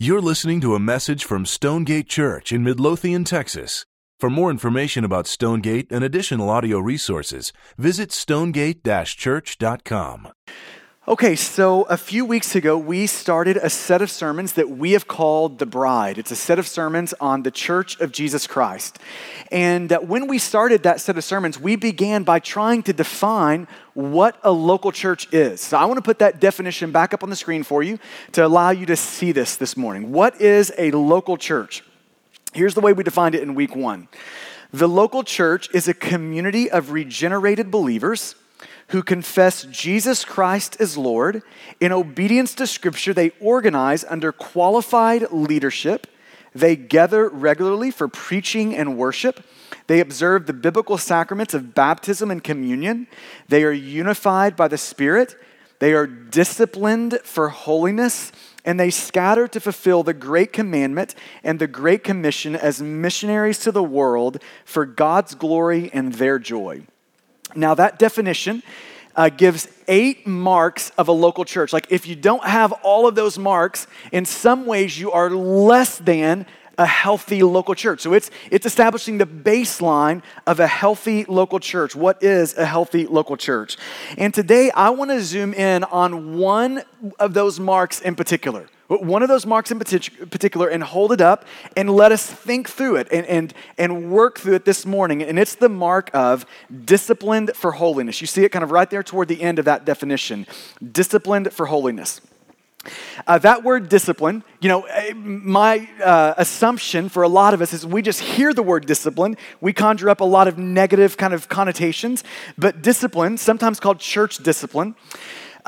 You're listening to a message from Stonegate Church in Midlothian, Texas. For more information about Stonegate and additional audio resources, visit stonegate church.com. Okay, so a few weeks ago, we started a set of sermons that we have called The Bride. It's a set of sermons on the Church of Jesus Christ. And when we started that set of sermons, we began by trying to define what a local church is. So I want to put that definition back up on the screen for you to allow you to see this this morning. What is a local church? Here's the way we defined it in week one the local church is a community of regenerated believers who confess Jesus Christ as Lord. In obedience to Scripture, they organize under qualified leadership. They gather regularly for preaching and worship. They observe the biblical sacraments of baptism and communion. They are unified by the Spirit. They are disciplined for holiness. And they scatter to fulfill the great commandment and the great commission as missionaries to the world for God's glory and their joy. Now, that definition uh, gives eight marks of a local church. Like, if you don't have all of those marks, in some ways you are less than a healthy local church. So it's, it's establishing the baseline of a healthy local church. What is a healthy local church? And today I want to zoom in on one of those marks in particular one of those marks in particular and hold it up and let us think through it and, and, and work through it this morning. And it's the mark of disciplined for holiness. You see it kind of right there toward the end of that definition disciplined for holiness. Uh, that word discipline, you know, eh, my uh, assumption for a lot of us is we just hear the word discipline, we conjure up a lot of negative kind of connotations, but discipline, sometimes called church discipline,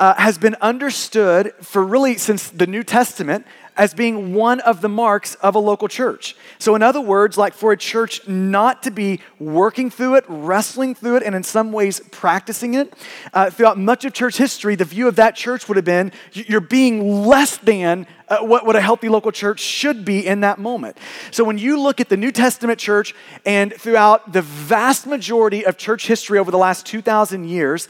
uh, has been understood for really since the New Testament as being one of the marks of a local church. So, in other words, like for a church not to be working through it, wrestling through it, and in some ways practicing it, uh, throughout much of church history, the view of that church would have been you're being less than uh, what, what a healthy local church should be in that moment. So, when you look at the New Testament church and throughout the vast majority of church history over the last 2,000 years,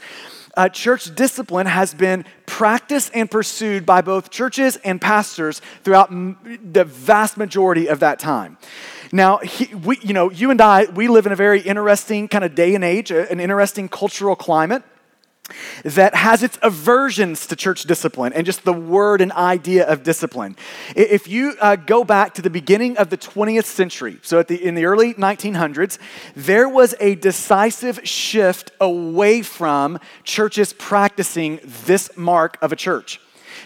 uh, church discipline has been practiced and pursued by both churches and pastors throughout m- the vast majority of that time. Now, he, we, you know, you and I, we live in a very interesting kind of day and age, an interesting cultural climate that has its aversions to church discipline and just the word and idea of discipline. If you uh, go back to the beginning of the 20th century, so the, in the early 1900s, there was a decisive shift away from churches practicing this mark of a church.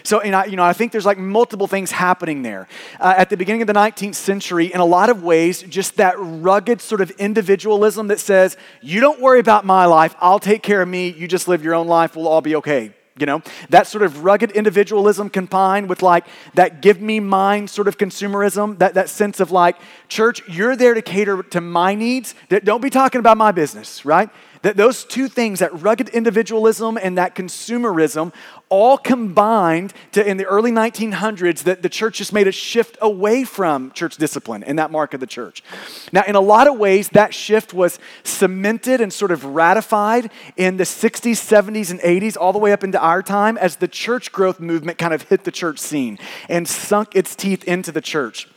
So, and I, you know, I think there's like multiple things happening there. Uh, at the beginning of the 19th century, in a lot of ways, just that rugged sort of individualism that says, you don't worry about my life, I'll take care of me, you just live your own life, we'll all be okay. You know, that sort of rugged individualism combined with like that give me mine sort of consumerism, that, that sense of like, church, you're there to cater to my needs. Don't be talking about my business, right? That those two things, that rugged individualism and that consumerism, all combined to in the early 1900s that the church just made a shift away from church discipline and that mark of the church. Now, in a lot of ways, that shift was cemented and sort of ratified in the 60s, 70s, and 80s, all the way up into our time as the church growth movement kind of hit the church scene and sunk its teeth into the church.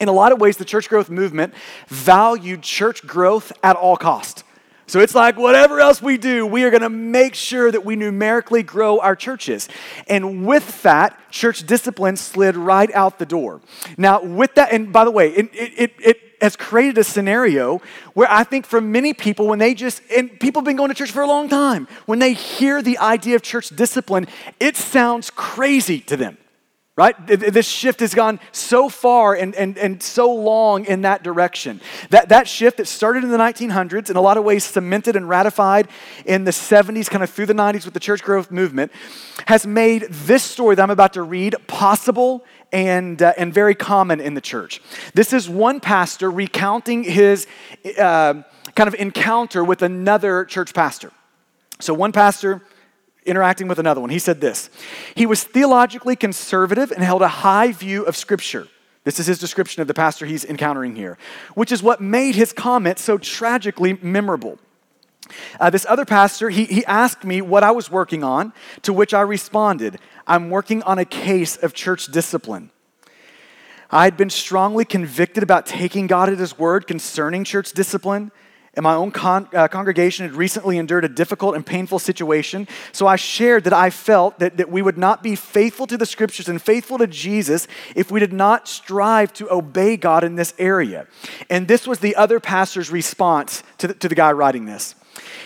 In a lot of ways, the church growth movement valued church growth at all cost. So it's like whatever else we do, we are going to make sure that we numerically grow our churches. And with that, church discipline slid right out the door. Now, with that, and by the way, it, it, it has created a scenario where I think for many people, when they just, and people have been going to church for a long time, when they hear the idea of church discipline, it sounds crazy to them right? This shift has gone so far and, and, and so long in that direction. That, that shift that started in the 1900s, in a lot of ways cemented and ratified in the 70s, kind of through the 90s with the church growth movement, has made this story that I'm about to read possible and, uh, and very common in the church. This is one pastor recounting his uh, kind of encounter with another church pastor. So, one pastor interacting with another one. He said this He was theologically conservative and held a high view of Scripture. This is his description of the pastor he's encountering here, which is what made his comment so tragically memorable. Uh, this other pastor, he, he asked me what I was working on, to which I responded, I'm working on a case of church discipline. I had been strongly convicted about taking God at His word concerning church discipline. And my own con- uh, congregation had recently endured a difficult and painful situation. So I shared that I felt that, that we would not be faithful to the scriptures and faithful to Jesus if we did not strive to obey God in this area. And this was the other pastor's response to the, to the guy writing this.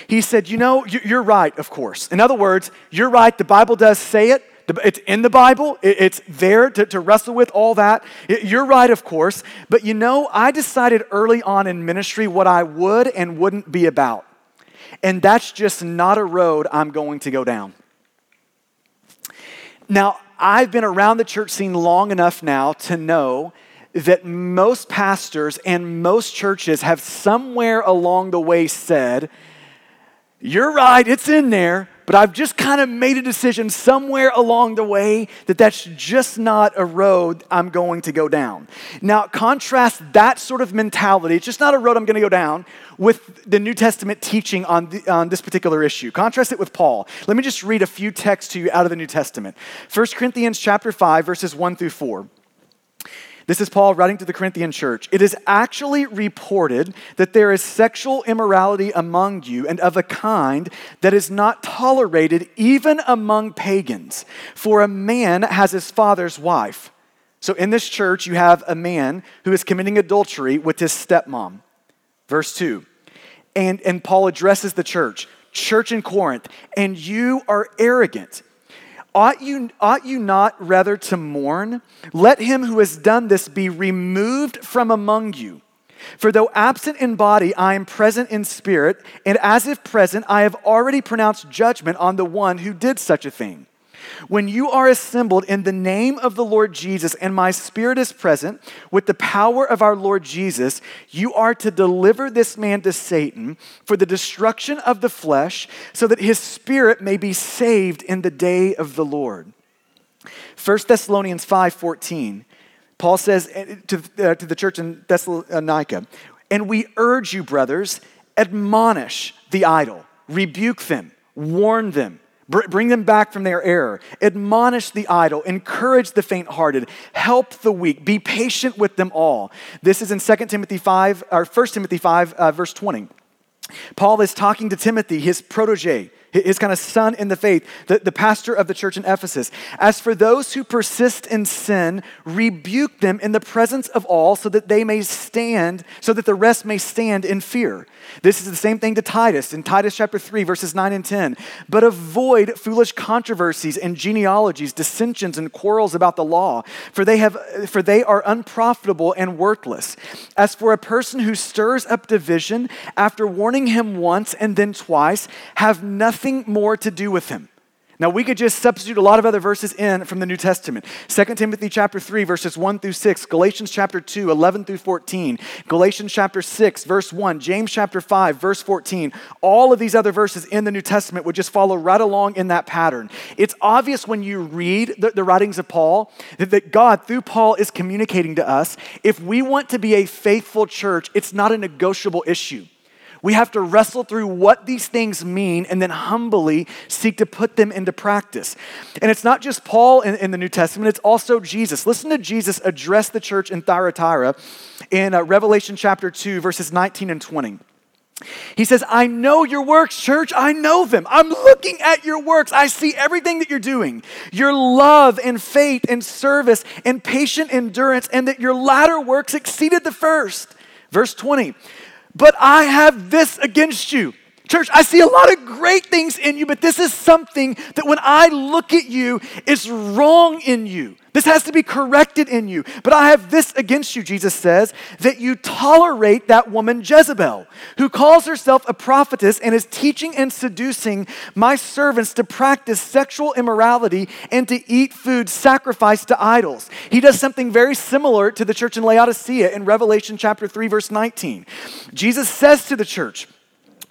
He said, You know, you're right, of course. In other words, you're right, the Bible does say it, it's in the Bible, it's there to, to wrestle with all that. You're right, of course. But you know, I decided early on in ministry what I would and wouldn't be about. And that's just not a road I'm going to go down. Now, I've been around the church scene long enough now to know that most pastors and most churches have somewhere along the way said, You're right, it's in there, but I've just kind of made a decision somewhere along the way that that's just not a road I'm going to go down. Now, contrast that sort of mentality, it's just not a road I'm going to go down, with the New Testament teaching on, the, on this particular issue. Contrast it with Paul. Let me just read a few texts to you out of the New Testament. 1 Corinthians chapter 5, verses 1 through 4. This is Paul writing to the Corinthian church. It is actually reported that there is sexual immorality among you and of a kind that is not tolerated even among pagans. For a man has his father's wife. So in this church, you have a man who is committing adultery with his stepmom. Verse 2. And, and Paul addresses the church, church in Corinth, and you are arrogant. Ought you, ought you not rather to mourn? Let him who has done this be removed from among you. For though absent in body, I am present in spirit, and as if present, I have already pronounced judgment on the one who did such a thing. When you are assembled in the name of the Lord Jesus, and my spirit is present with the power of our Lord Jesus, you are to deliver this man to Satan for the destruction of the flesh, so that his spirit may be saved in the day of the Lord. 1 Thessalonians 5:14. Paul says eh, to, uh, to the church in Thessalonica, and we urge you, brothers, admonish the idle, rebuke them, warn them Bring them back from their error. Admonish the idle. Encourage the faint hearted. Help the weak. Be patient with them all. This is in 2 Timothy 5, or 1 Timothy 5, uh, verse 20. Paul is talking to Timothy, his protege, his kind of son in the faith, the, the pastor of the church in Ephesus. As for those who persist in sin, rebuke them in the presence of all so that they may stand, so that the rest may stand in fear. This is the same thing to Titus in Titus chapter 3, verses 9 and 10. But avoid foolish controversies and genealogies, dissensions and quarrels about the law, for they, have, for they are unprofitable and worthless. As for a person who stirs up division, after warning him once and then twice, have nothing more to do with him. Now, we could just substitute a lot of other verses in from the New Testament. 2 Timothy chapter 3, verses 1 through 6, Galatians chapter 2, 11 through 14, Galatians chapter 6, verse 1, James chapter 5, verse 14. All of these other verses in the New Testament would just follow right along in that pattern. It's obvious when you read the, the writings of Paul that, that God, through Paul, is communicating to us if we want to be a faithful church, it's not a negotiable issue. We have to wrestle through what these things mean and then humbly seek to put them into practice. And it's not just Paul in, in the New Testament, it's also Jesus. Listen to Jesus address the church in Thyatira in uh, Revelation chapter 2, verses 19 and 20. He says, I know your works, church. I know them. I'm looking at your works. I see everything that you're doing your love and faith and service and patient endurance, and that your latter works exceeded the first. Verse 20 but I have this against you. Church, I see a lot of great things in you, but this is something that when I look at you, it's wrong in you. This has to be corrected in you. But I have this against you, Jesus says, that you tolerate that woman Jezebel, who calls herself a prophetess and is teaching and seducing my servants to practice sexual immorality and to eat food sacrificed to idols. He does something very similar to the church in Laodicea in Revelation chapter 3, verse 19. Jesus says to the church,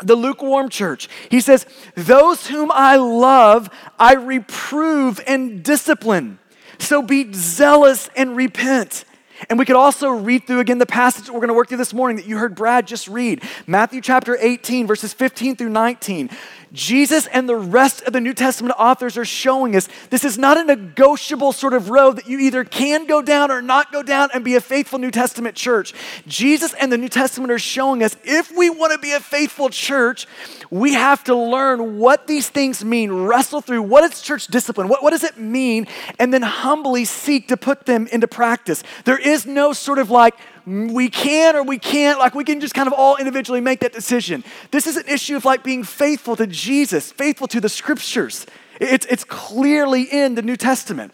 the lukewarm church. He says, Those whom I love, I reprove and discipline. So be zealous and repent. And we could also read through again the passage that we're going to work through this morning that you heard Brad just read Matthew chapter 18, verses 15 through 19. Jesus and the rest of the New Testament authors are showing us this is not a negotiable sort of road that you either can go down or not go down and be a faithful New Testament church. Jesus and the New Testament are showing us if we want to be a faithful church, we have to learn what these things mean, wrestle through what is church discipline, what, what does it mean, and then humbly seek to put them into practice. There is no sort of like, we can or we can't, like we can just kind of all individually make that decision. This is an issue of like being faithful to Jesus, faithful to the scriptures. It's, it's clearly in the New Testament.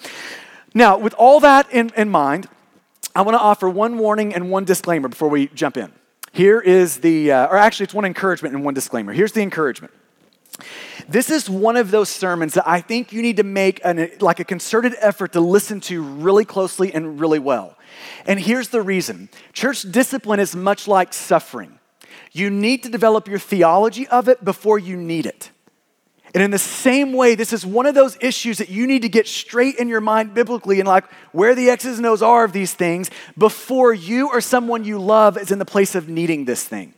Now, with all that in, in mind, I want to offer one warning and one disclaimer before we jump in. Here is the, uh, or actually, it's one encouragement and one disclaimer. Here's the encouragement. This is one of those sermons that I think you need to make an, like a concerted effort to listen to really closely and really well. And here's the reason church discipline is much like suffering. You need to develop your theology of it before you need it. And in the same way, this is one of those issues that you need to get straight in your mind biblically and like where the X's and O's are of these things before you or someone you love is in the place of needing this thing.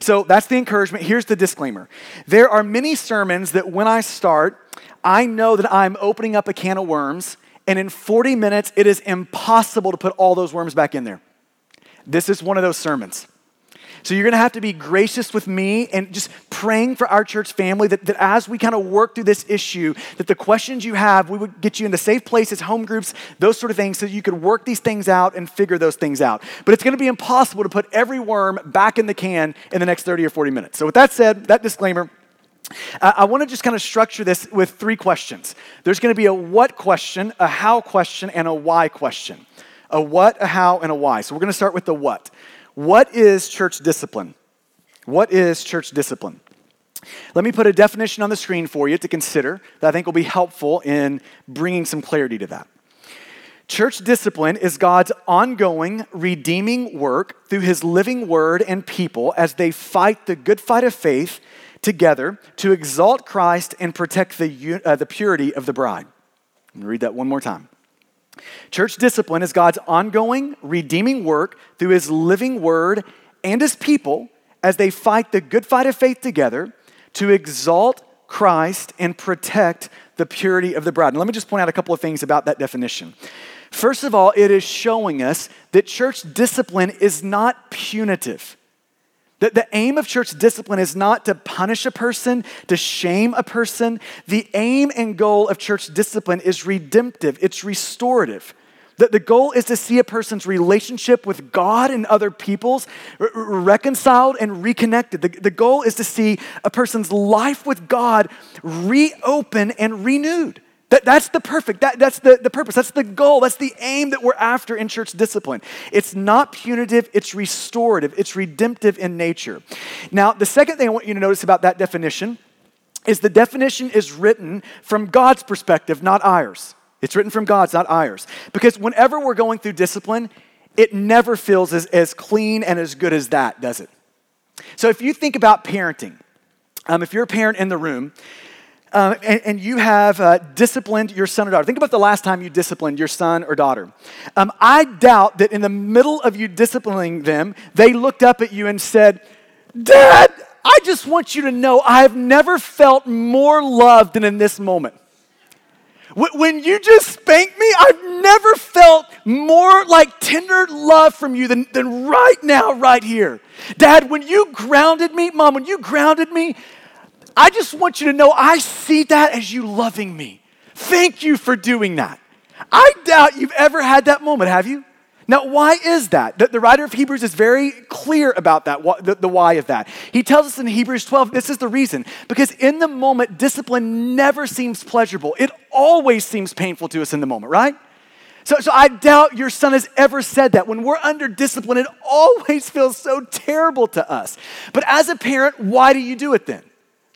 So that's the encouragement. Here's the disclaimer there are many sermons that when I start, I know that I'm opening up a can of worms, and in 40 minutes, it is impossible to put all those worms back in there. This is one of those sermons. So you're going to have to be gracious with me and just praying for our church family that, that as we kind of work through this issue, that the questions you have, we would get you into safe places, home groups, those sort of things, so you could work these things out and figure those things out. But it's going to be impossible to put every worm back in the can in the next 30 or 40 minutes. So with that said, that disclaimer, I want to just kind of structure this with three questions. There's going to be a what question, a how question, and a why question. A what, a how, and a why. So we're going to start with the what. What is church discipline? What is church discipline? Let me put a definition on the screen for you to consider that I think will be helpful in bringing some clarity to that. Church discipline is God's ongoing, redeeming work through his living word and people as they fight the good fight of faith together to exalt Christ and protect the, uh, the purity of the bride. Read that one more time. Church discipline is God's ongoing, redeeming work through his living word and his people as they fight the good fight of faith together to exalt Christ and protect the purity of the bride. And let me just point out a couple of things about that definition. First of all, it is showing us that church discipline is not punitive. The, the aim of church discipline is not to punish a person, to shame a person. The aim and goal of church discipline is redemptive, it's restorative. The, the goal is to see a person's relationship with God and other peoples r- reconciled and reconnected. The, the goal is to see a person's life with God reopen and renewed. That, that's the perfect, that, that's the, the purpose, that's the goal, that's the aim that we're after in church discipline. It's not punitive, it's restorative, it's redemptive in nature. Now, the second thing I want you to notice about that definition is the definition is written from God's perspective, not ours. It's written from God's, not ours. Because whenever we're going through discipline, it never feels as, as clean and as good as that, does it? So if you think about parenting, um, if you're a parent in the room, uh, and, and, you have uh, disciplined your son or daughter. Think about the last time you disciplined your son or daughter. Um, I doubt that in the middle of you disciplining them, they looked up at you and said, Dad, I just want you to know I've never felt more loved than in this moment. When you just spanked me, I've never felt more like tender love from you than, than right now, right here. Dad, when you grounded me, Mom, when you grounded me, I just want you to know I see that as you loving me. Thank you for doing that. I doubt you've ever had that moment, have you? Now, why is that? The, the writer of Hebrews is very clear about that, the, the why of that. He tells us in Hebrews 12, this is the reason. Because in the moment, discipline never seems pleasurable. It always seems painful to us in the moment, right? So, so I doubt your son has ever said that. When we're under discipline, it always feels so terrible to us. But as a parent, why do you do it then?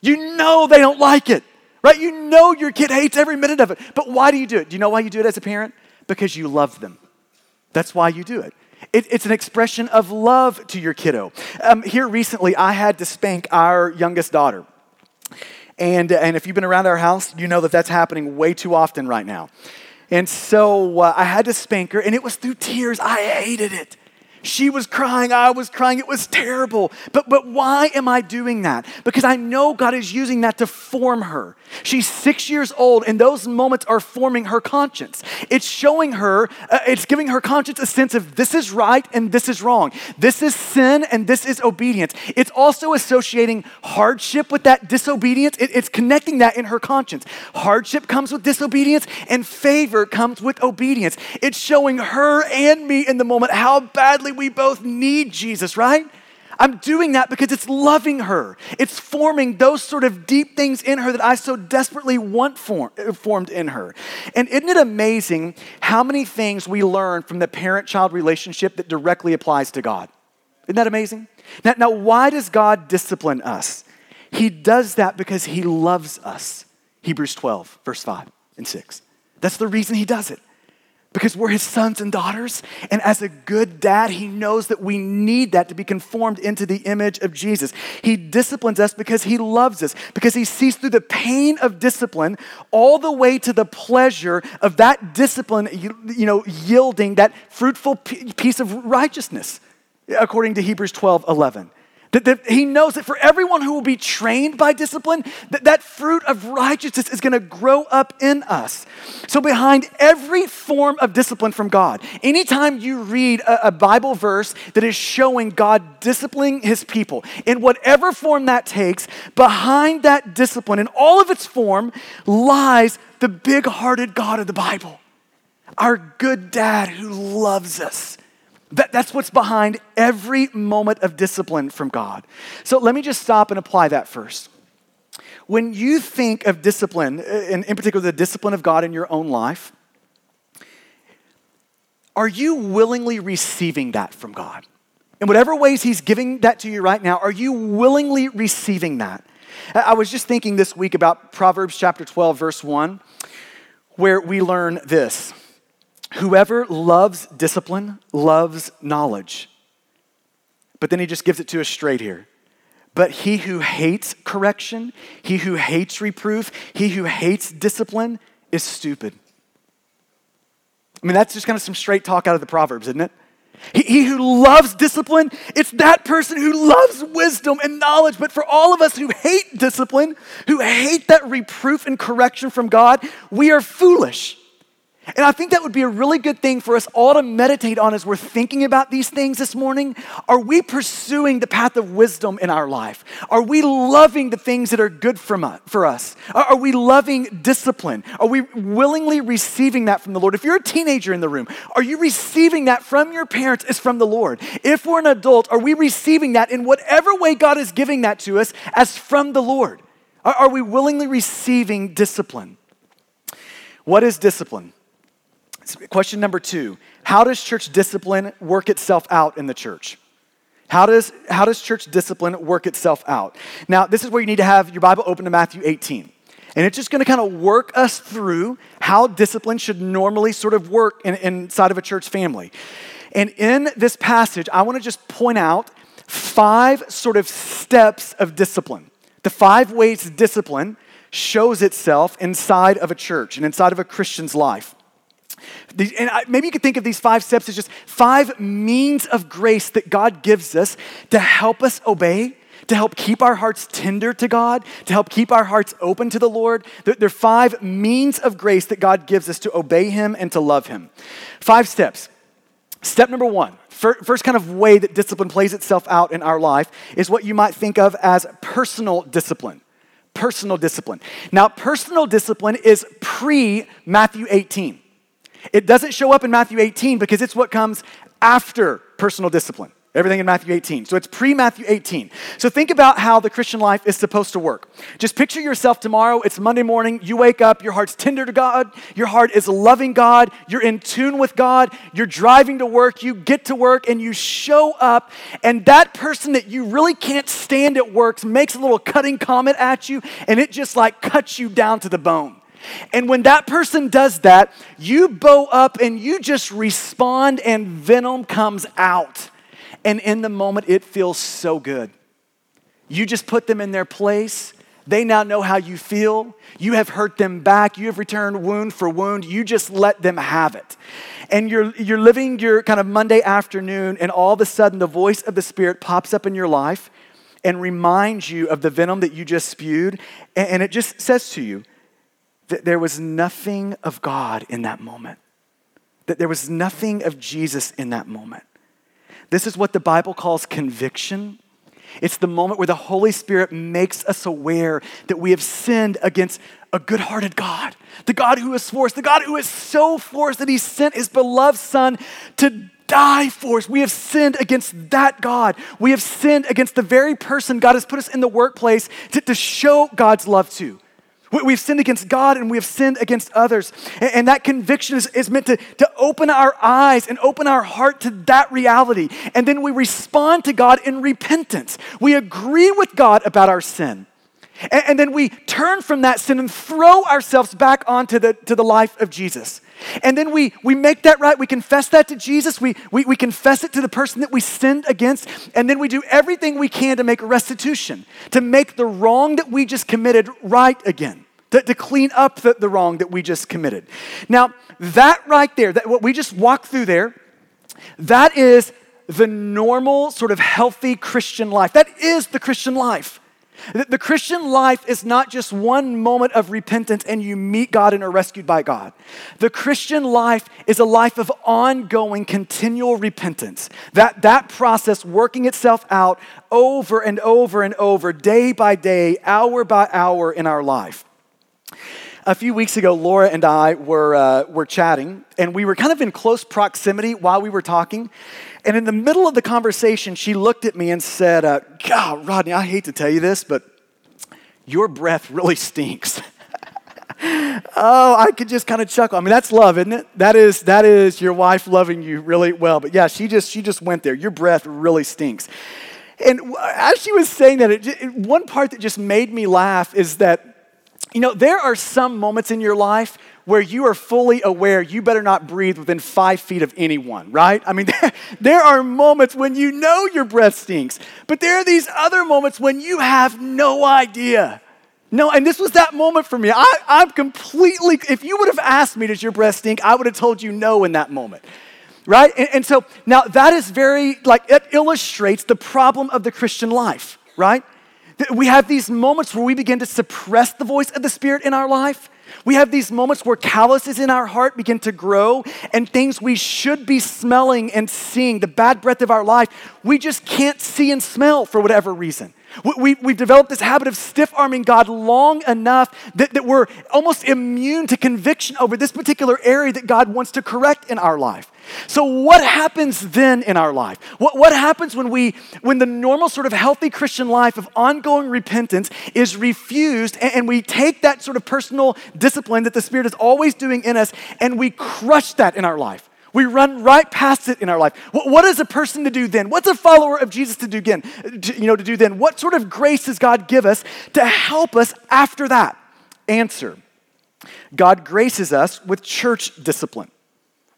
You know they don't like it, right? You know your kid hates every minute of it. But why do you do it? Do you know why you do it as a parent? Because you love them. That's why you do it. it it's an expression of love to your kiddo. Um, here recently, I had to spank our youngest daughter. And, and if you've been around our house, you know that that's happening way too often right now. And so uh, I had to spank her, and it was through tears. I hated it. She was crying, I was crying. It was terrible. But, but why am I doing that? Because I know God is using that to form her. She's six years old, and those moments are forming her conscience. It's showing her, uh, it's giving her conscience a sense of this is right and this is wrong. This is sin and this is obedience. It's also associating hardship with that disobedience. It, it's connecting that in her conscience. Hardship comes with disobedience, and favor comes with obedience. It's showing her and me in the moment how badly we both need Jesus, right? I'm doing that because it's loving her. It's forming those sort of deep things in her that I so desperately want form, uh, formed in her. And isn't it amazing how many things we learn from the parent child relationship that directly applies to God? Isn't that amazing? Now, now, why does God discipline us? He does that because He loves us. Hebrews 12, verse 5 and 6. That's the reason He does it because we're his sons and daughters. And as a good dad, he knows that we need that to be conformed into the image of Jesus. He disciplines us because he loves us, because he sees through the pain of discipline all the way to the pleasure of that discipline, you know, yielding that fruitful peace of righteousness, according to Hebrews 12 11. That, that, he knows that for everyone who will be trained by discipline, that, that fruit of righteousness is going to grow up in us. So, behind every form of discipline from God, anytime you read a, a Bible verse that is showing God disciplining his people, in whatever form that takes, behind that discipline, in all of its form, lies the big hearted God of the Bible, our good dad who loves us that, that's what's behind every moment of discipline from God. So let me just stop and apply that first. When you think of discipline, uh, and in particular the discipline of God in your own life, are you willingly receiving that from God? In whatever ways He's giving that to you right now, are you willingly receiving that? I was just thinking this week about Proverbs chapter 12, verse 1, where we learn this. Whoever loves discipline loves knowledge. But then he just gives it to us straight here. But he who hates correction, he who hates reproof, he who hates discipline is stupid. I mean, that's just kind of some straight talk out of the Proverbs, isn't it? He, he, who loves discipline, it's that person who loves wisdom and knowledge. But for all of us who hate discipline, who hate that reproof and correction from God, we are foolish. And I think that would be a really good thing for us all to meditate on as we're thinking about these things this morning. Are we pursuing the path of wisdom in our life? Are we loving the things that are good uh, for us? Are we loving discipline? Are we willingly receiving that from the Lord? If you're a teenager in the room, are you receiving that from your parents as from the Lord? If we're an adult, are we receiving that in whatever way God is giving that to us as from the Lord? Are we willingly receiving discipline? What is discipline? Question number two How does church discipline work itself out in the church? How does, how does church discipline work itself out? Now, this is where you need to have your Bible open to Matthew 18. And it's just going to kind of work us through how discipline should normally sort of work in, inside of a church family. And in this passage, I want to just point out five sort of steps of discipline. The five ways discipline shows itself inside of a church and inside of a Christian's life. And maybe you could think of these five steps as just five means of grace that God gives us to help us obey, to help keep our hearts tender to God, to help keep our hearts open to the Lord. There are five means of grace that God gives us to obey Him and to love Him. Five steps. Step number one, first kind of way that discipline plays itself out in our life is what you might think of as personal discipline. Personal discipline. Now, personal discipline is pre Matthew 18. It doesn't show up in Matthew 18 because it's what comes after personal discipline. Everything in Matthew 18. So it's pre Matthew 18. So think about how the Christian life is supposed to work. Just picture yourself tomorrow. It's Monday morning. You wake up. Your heart's tender to God. Your heart is loving God. You're in tune with God. You're driving to work. You get to work and you show up. And that person that you really can't stand at work makes a little cutting comment at you and it just like cuts you down to the bone. And when that person does that, you bow up and you just respond, and venom comes out. And in the moment, it feels so good. You just put them in their place, They now know how you feel. You have hurt them back. You have returned wound for wound. You just let them have it. And you're, you're living your kind of Monday afternoon, and all of a sudden the voice of the Spirit pops up in your life and reminds you of the venom that you just spewed. And, and it just says to you that there was nothing of God in that moment, that there was nothing of Jesus in that moment. This is what the Bible calls conviction. It's the moment where the Holy Spirit makes us aware that we have sinned against a good hearted God, the God who is for us, the God who is so for us that he sent his beloved Son to die for us. We have sinned against that God. We have sinned against the very person God has put us in the workplace to, to show God's love to. We've sinned against God and we have sinned against others. And that conviction is, meant to, to open our eyes and open our heart to that reality. And then we respond to God in repentance. We agree with God about our sin. And, and then we turn from that sin and throw ourselves back onto the, to the life of Jesus. And then we, we make that right. We confess that to Jesus. We, we, we confess it to the person that we sinned against. And then we do everything we can to make restitution, to make the wrong that we just committed right again to, to clean up the, the wrong that we just committed. Now, that right there, that what we just walked through there, that is the normal, sort of healthy Christian life. That is the Christian life. The, Christian life is not just one moment of repentance and you meet God and are rescued by God. The Christian life is a life of ongoing, continual repentance. That, that process working itself out over and over and over, day by day, hour by hour in our life. A few weeks ago, Laura and I were, uh, were chatting, and we were kind of in close proximity while we were talking. And in the middle of the conversation, she looked at me and said, uh, God, Rodney, I hate to tell you this, but your breath really stinks. oh, I could just kind of chuckle. I mean, that's love, isn't it? That is, that is your wife loving you really well. But yeah, she just, she just went there. Your breath really stinks. And as she was saying that, it, one part that just made me laugh is that you know, there are some moments in your life where you are fully aware you better not breathe within five feet of anyone, right? I mean, there, there, are moments when you know your breath stinks, but there are these other moments when you have no idea. No, and this was that moment for me. I, I'm completely, if you would have asked me, does your breath stink? I would have told you no in that moment right? And, and, so now that is very, like, it illustrates the problem of the Christian life, right? We have these moments where we begin to suppress the voice of the Spirit in our life. We have these moments where calluses in our heart begin to grow and things we should be smelling and seeing, the bad breath of our life, we just can't see and smell for whatever reason. We, have developed this habit of stiff arming God long enough that, that we're almost immune to conviction over this particular area that God wants to correct in our life. So, what happens then in our life? What, what happens when, we, when the normal sort of healthy Christian life of ongoing repentance is refused and, and we take that sort of personal discipline that the Spirit is always doing in us and we crush that in our life? We run right past it in our life. What, what is a person to do then? What's a follower of Jesus to do again? To, you know, to do then? What sort of grace does God give us to help us after that? Answer: God graces us with church discipline.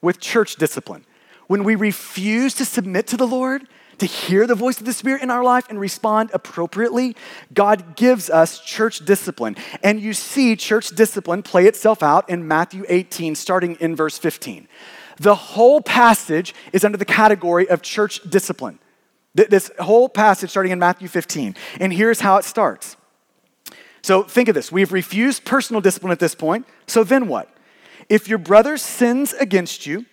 With church discipline. When we refuse to submit to the Lord, to hear the voice of the Spirit in our life and respond appropriately, God gives us church discipline. And you see church discipline play itself out in Matthew 18, starting in verse 15. The whole passage is under the category of church discipline. This whole passage starting in Matthew 15. And here's how it starts. So think of this. We've refused personal discipline at this point. So then what? If your brother sins against you,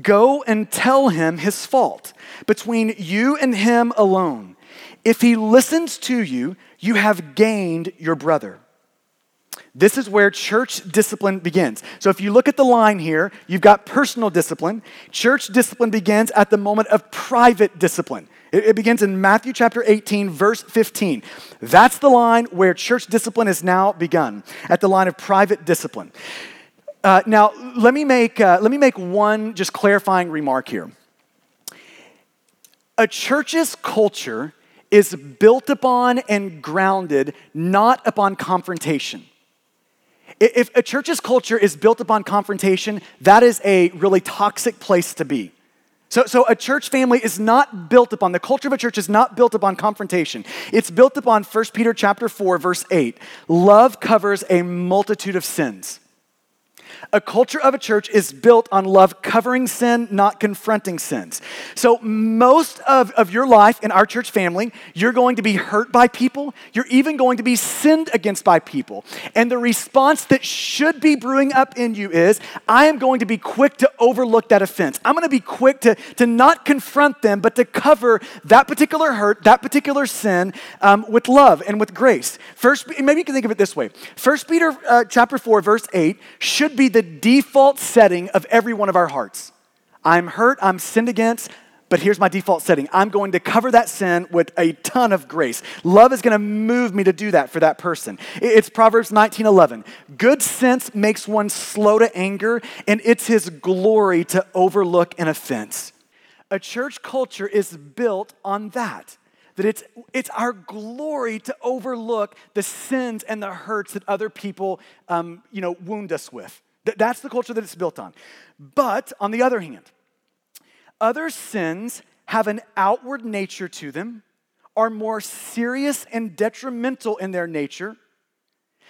go and tell him his fault between you and him alone. If he listens to you, you have gained your brother. This is where church discipline begins. So if you look at the line here, you've got personal discipline. Church discipline begins at the moment of private discipline. It, it, begins in Matthew chapter 18, verse 15. That's the line where church discipline is now begun, at the line of private discipline. Uh, now, let me, make, uh, let me make one just clarifying remark here. A church's culture is built upon and grounded not upon confrontation. If a church's culture is built upon confrontation, that is a really toxic place to be. So, so a church family is not built upon, the culture of a church is not built upon confrontation. It's built upon 1 Peter chapter 4, verse 8. Love covers a multitude of sins. A culture of a church is built on love covering sin, not confronting sins. So, most of, of your life in our church family, you're going to be hurt by people. You're even going to be sinned against by people. And the response that should be brewing up in you is I am going to be quick to overlook that offense. I'm going to be quick to, to not confront them, but to cover that particular hurt, that particular sin um, with love and with grace. First, maybe you can think of it this way First Peter uh, chapter 4, verse 8 should be the default setting of every one of our hearts. I'm hurt, I'm sinned against, but here's my default setting. I'm going to cover that sin with a ton of grace. Love is going to move me to do that for that person. It's Proverbs 19:11. Good sense makes one slow to anger, and it's his glory to overlook an offense. A church culture is built on that that it's, it's our glory to overlook the sins and the hurts that other people um, you know, wound us with. That's the culture that it's built on. But on the other hand, other sins have an outward nature to them, are more serious and detrimental in their nature.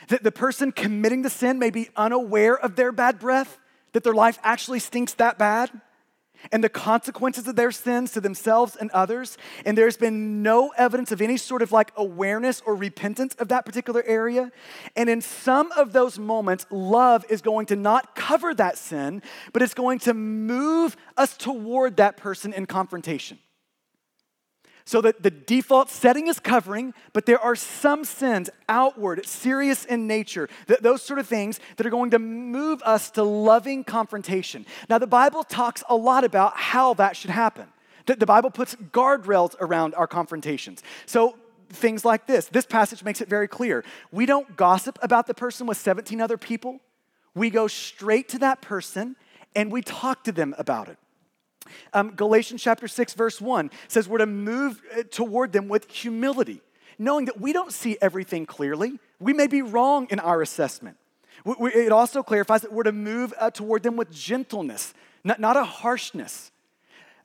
That the person committing the sin may be unaware of their bad breath, that their life actually stinks that bad and the consequences of their sins to themselves and others. And there's been no evidence of any sort of like awareness or repentance of that particular area. And in some of those moments, love is going to not cover that sin, but it's going to move us toward that person in confrontation. So that the default setting is covering, but there are some sins outward, serious in nature, that those sort of things that are going to move us to loving confrontation. Now, the Bible talks a lot about how that should happen. The, the Bible puts guardrails around our confrontations. So things like this. This passage makes it very clear. We don't gossip about the person with 17 other people. We go straight to that person and we talk to them about it. Um, Galatians chapter 6, verse 1 says we're to move uh, toward them with humility, knowing that we don't see everything clearly. We may be wrong in our assessment. We, we, it also clarifies that we're to move uh, toward them with gentleness, not, not a harshness.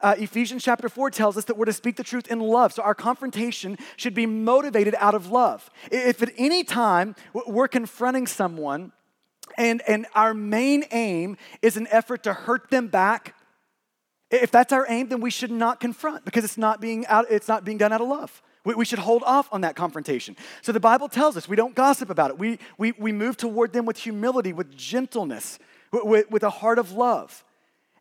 Uh, Ephesians chapter 4 tells us that we're to speak the truth in love. So our confrontation should be motivated out of love. If at any time we're confronting someone and, and our main aim is an effort to hurt them back if that's our aim, then we should not confront because it's not being, out, it's not being done out of love. We, we should hold off on that confrontation. So the Bible tells us we don't gossip about it. We, we, we move toward them with humility, with gentleness, with, with a heart of love.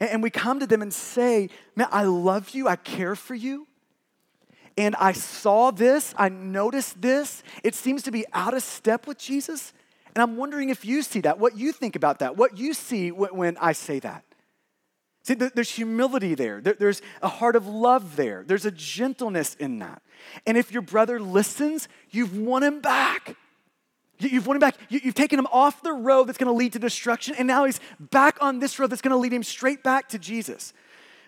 And, and we come to them and say, Man, I love you, I care for you. And I saw this, I noticed this. It seems to be out of step with Jesus. And I'm wondering if you see that, what you think about that, what you see when I say that. See, there's humility there. There's a heart of love there. There's a gentleness in that. And if your brother listens, you've won him back. You've won him back. You've taken him off the road that's going to lead to destruction, and now he's back on this road that's going to lead him straight back to Jesus.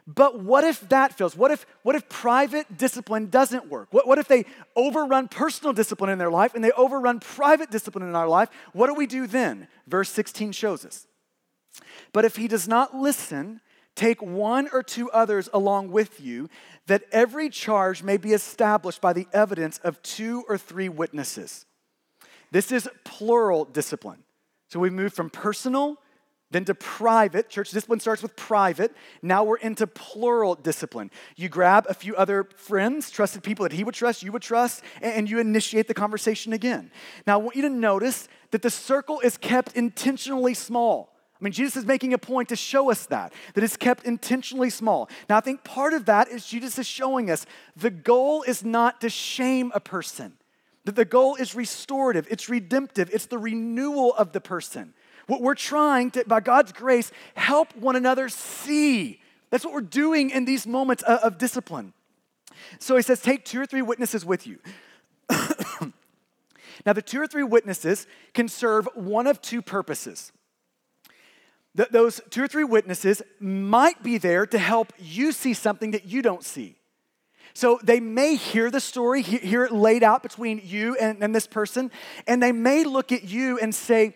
But what if that fails? What if, what if private discipline doesn't work? What, what if they overrun personal discipline in their life and they overrun private discipline in our life? What do we do then? Verse 16 shows us. But if he does not listen, Take one or two others along with you, that every charge may be established by the evidence of two or three witnesses. This is plural discipline. So we move from personal then to private. Church discipline starts with private. Now we're into plural discipline. You grab a few other friends, trusted people that he would trust, you would trust, and you initiate the conversation again. Now I want you to notice that the circle is kept intentionally small. I mean, Jesus is making a point to show us that, that it's kept intentionally small. Now, I think part of that is Jesus is showing us the goal is not to shame a person, that the goal is restorative, it's redemptive, it's the renewal of the person. What we're trying to, by God's grace, help one another see. That's what we're doing in these moments of, of discipline. So he says, take two or three witnesses with you. now, the two or three witnesses can serve one of two purposes. Th- those two or three witnesses might be there to help you see something that you don't see. So they may hear the story, hear it laid out between you and, and this person, and they may look at you and say,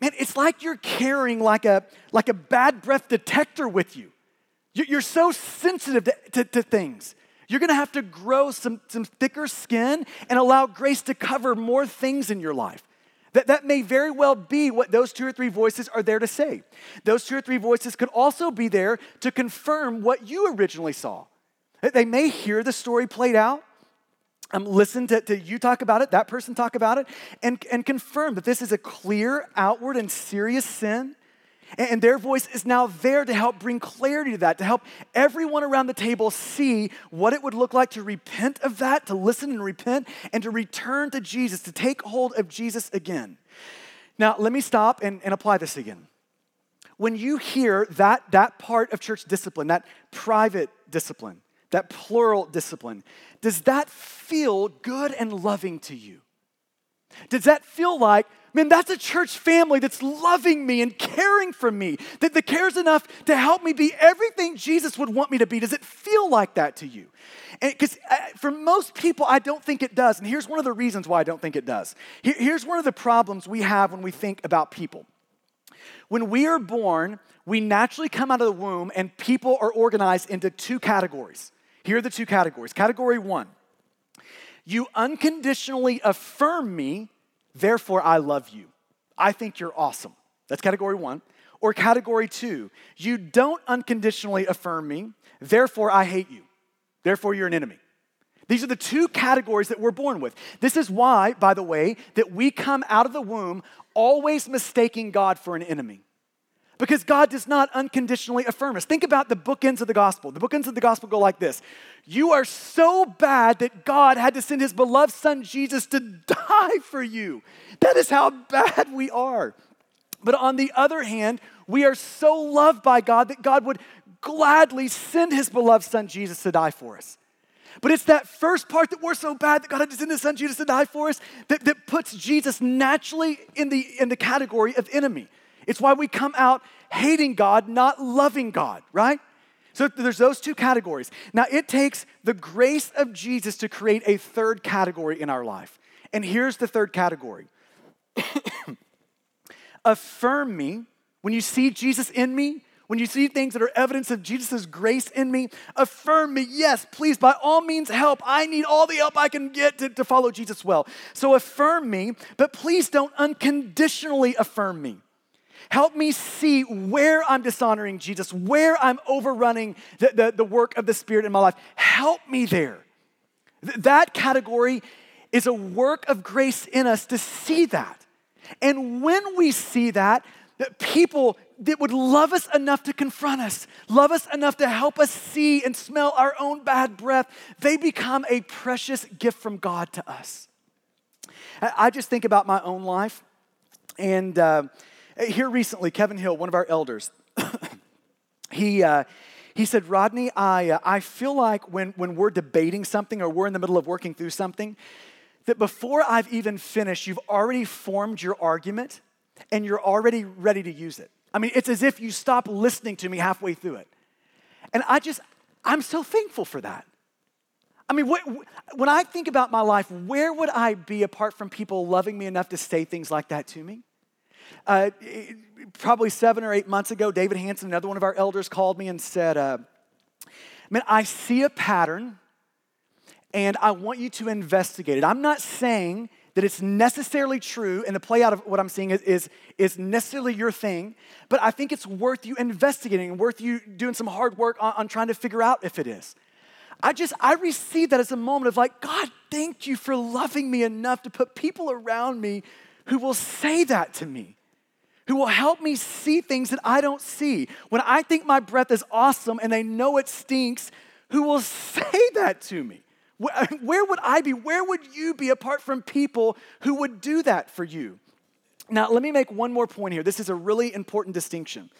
Man, it's like you're carrying like a, like a bad breath detector with you. You're so sensitive to, to, to things. You're gonna have to grow some, some thicker skin and allow grace to cover more things in your life. That, that may very well be what those two or three voices are there to say. Those two or three voices could also be there to confirm what you originally saw. They may hear the story played out, um, listen to, to you talk about it, that person talk about it, and, and confirm that this is a clear, outward, and serious sin. And, their voice is now there to help bring clarity to that, to help everyone around the table see what it would look like to repent of that, to listen and repent, and to return to Jesus, to take hold of Jesus again. Now, let me stop and, and apply this again. When you hear that, that part of church discipline, that private discipline, that plural discipline, does that feel good and loving to you? Does that feel like, man, that's a church family that's loving me and caring for me, that, that cares enough to help me be everything Jesus would want me to be? Does it feel like that to you? Because uh, for most people, I don't think it does. And here's one of the reasons why I don't think it does. Here, here's one of the problems we have when we think about people. When we are born, we naturally come out of the womb, and people are organized into two categories. Here are the two categories. Category one, you unconditionally affirm me, therefore I love you. I think you're awesome. That's category one. Or category two, you don't unconditionally affirm me, therefore I hate you. Therefore you're an enemy. These are the two categories that we're born with. This is why, by the way, that we come out of the womb always mistaking God for an enemy. Because God does not unconditionally affirm us. Think about the bookends of the gospel. The bookends of the gospel go like this You are so bad that God had to send his beloved son Jesus to die for you. That is how bad we are. But on the other hand, we are so loved by God that God would gladly send his beloved son Jesus to die for us. But it's that first part that we're so bad that God had to send his son Jesus to die for us that, that puts Jesus naturally in the, in the category of enemy. It's why we come out hating God, not loving God, right? So there's those two categories. Now it takes the grace of Jesus to create a third category in our life. And here's the third category Affirm me when you see Jesus in me, when you see things that are evidence of Jesus' grace in me, affirm me. Yes, please, by all means, help. I need all the help I can get to, to follow Jesus well. So affirm me, but please don't unconditionally affirm me. Help me see where I'm dishonoring Jesus, where I'm overrunning the, the, the work of the Spirit in my life. Help me there. Th- that category is a work of grace in us to see that. And when we see that, that people that would love us enough to confront us, love us enough to help us see and smell our own bad breath, they become a precious gift from God to us. I just think about my own life, and uh, here recently, Kevin Hill, one of our elders, he, uh, he said, Rodney, I, uh, I feel like when, when we're debating something or we're in the middle of working through something, that before I've even finished, you've already formed your argument and you're already ready to use it. I mean, it's as if you stop listening to me halfway through it. And I just, I'm so thankful for that. I mean, what, when I think about my life, where would I be apart from people loving me enough to say things like that to me? Uh, probably seven or eight months ago, David Hanson, another one of our elders, called me and said, uh, Man, I see a pattern and I want you to investigate it. I'm not saying that it's necessarily true and the play out of what I'm seeing is, is, is necessarily your thing, but I think it's worth you investigating and worth you doing some hard work on, on trying to figure out if it is. I just, I received that as a moment of like, God, thank you for loving me enough to put people around me who will say that to me who will help me see things that I don't see. When I think my breath is awesome and they know it stinks, who will say that to me? Where would I be? Where would you be apart from people who would do that for you? Now, let me make one more point here. This is a really important distinction.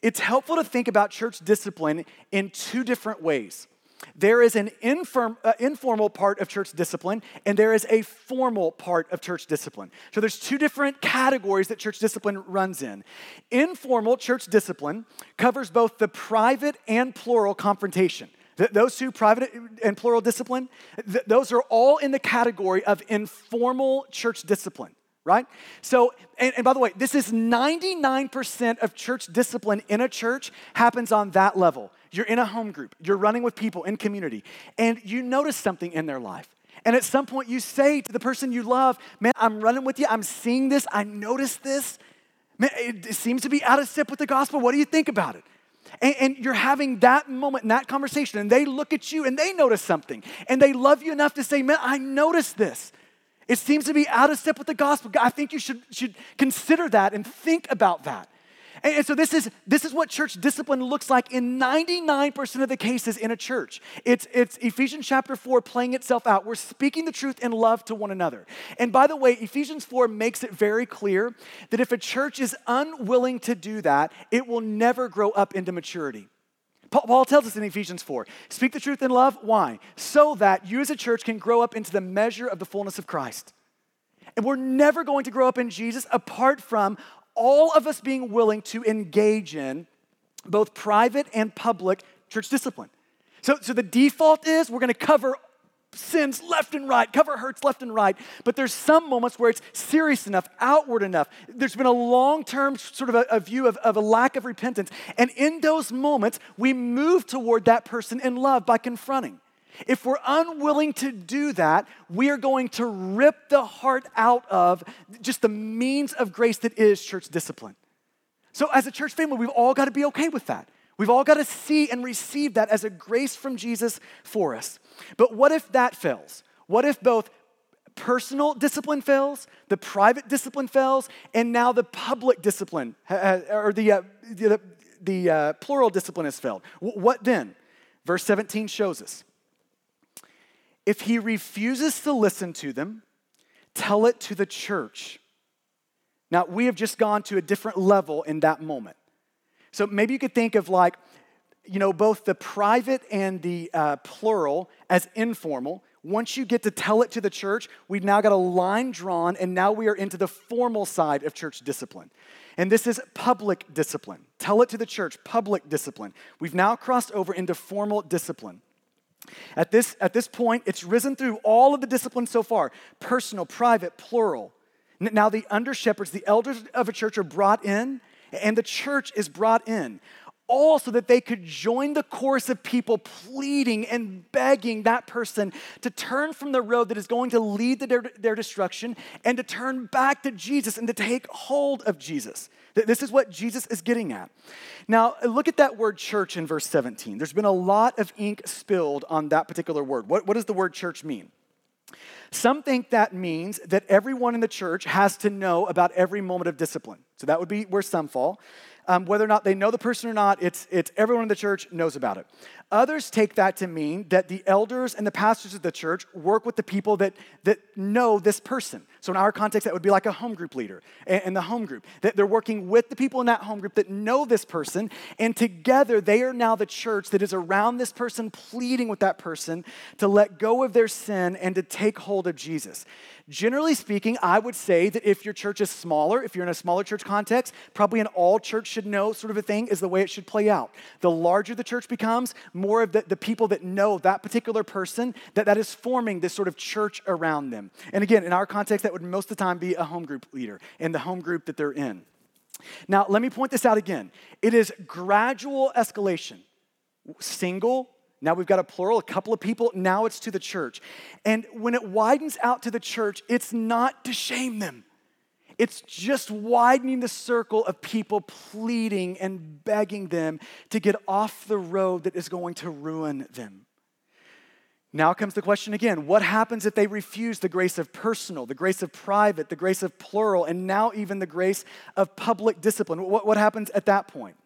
It's helpful to think about church discipline in two different ways. There is an infirm, uh, informal part of church discipline, and there is a formal part of church discipline. So there's two different categories that church discipline runs in. Informal church discipline covers both the private and plural confrontation. Th- those two, private and plural discipline, th- those are all in the category of informal church discipline right? So, and, and, by the way, this is 99% of church discipline in a church happens on that level. You're in a home group, you're running with people in community, and you notice something in their life. And at some point, you say to the person you love, Man, I'm running with you. I'm seeing this. I notice this. Man, it, seems to be out of step with the gospel. What do you think about it? And, and, you're having that moment and that conversation, and they look at you and they notice something, and they love you enough to say, Man, I noticed this. It seems to be out of step with the gospel. I think you should, should consider that and think about that. And, so this is, this is what church discipline looks like in 99% of the cases in a church. It's, it's Ephesians chapter 4 playing itself out. We're speaking the truth in love to one another. And by the way, Ephesians 4 makes it very clear that if a church is unwilling to do that, it will never grow up into maturity. Paul tells us in Ephesians 4 speak the truth in love. Why? So that you as a church can grow up into the measure of the fullness of Christ. And we're never going to grow up in Jesus apart from all of us being willing to engage in both private and public church discipline. So, so the default is we're going to cover sins left and right, cover hurts left and right. But there's some moments where it's serious enough, outward enough. There's been a long term sort of a, a view of, of a lack of repentance. And in those moments, we move toward that person in love by confronting. If we're unwilling to do that, we are going to rip the heart out of just the means of grace that is church discipline. So, as a church family, we've all got to be okay with that. We've all got to see and receive that as a grace from Jesus for us. But what if that fails? What if both personal discipline fails, the private discipline fails, and now the public discipline, or the, uh, the, the uh, plural discipline has failed? What then? Verse 17 shows us. If he refuses to listen to them, tell it to the church. Now, we have just gone to a different level in that moment. So maybe you could think of like, you know, both the private and the uh, plural as informal. Once you get to tell it to the church, we've now got a line drawn, and now we are into the formal side of church discipline. And this is public discipline. Tell it to the church, public discipline. We've now crossed over into formal discipline. At this, at this point, it's risen through all of the disciplines so far personal, private, plural. Now, the under shepherds, the elders of a church, are brought in, and the church is brought in, all so that they could join the chorus of people pleading and begging that person to turn from the road that is going to lead to their, their destruction and to turn back to Jesus and to take hold of Jesus. This is what Jesus is getting at. Now, look at that word church in verse 17. There's been a lot of ink spilled on that particular word. What, what does the word church mean? Some think that means that everyone in the church has to know about every moment of discipline. So that would be where some fall. Um, whether or not they know the person or not, it's, it's everyone in the church knows about it. Others take that to mean that the elders and the pastors of the church work with the people that, that know this person. So, in our context, that would be like a home group leader and the home group. That they're working with the people in that home group that know this person, and together they are now the church that is around this person, pleading with that person to let go of their sin and to take hold of Jesus. Generally speaking, I would say that if your church is smaller, if you're in a smaller church context, probably an all church should know sort of a thing is the way it should play out. The larger the church becomes, more of the, the people that know that particular person, that, that is forming this sort of church around them. And again, in our context, that would most of the time be a home group leader in the home group that they're in. Now, let me point this out again. It is gradual escalation. Single, now we've got a plural, a couple of people. Now it's to the church. And when it widens out to the church, it's not to shame them. It's just widening the circle of people pleading and begging them to get off the road that is going to ruin them. Now comes the question again what happens if they refuse the grace of personal, the grace of private, the grace of plural, and now even the grace of public discipline? What, what happens at that point?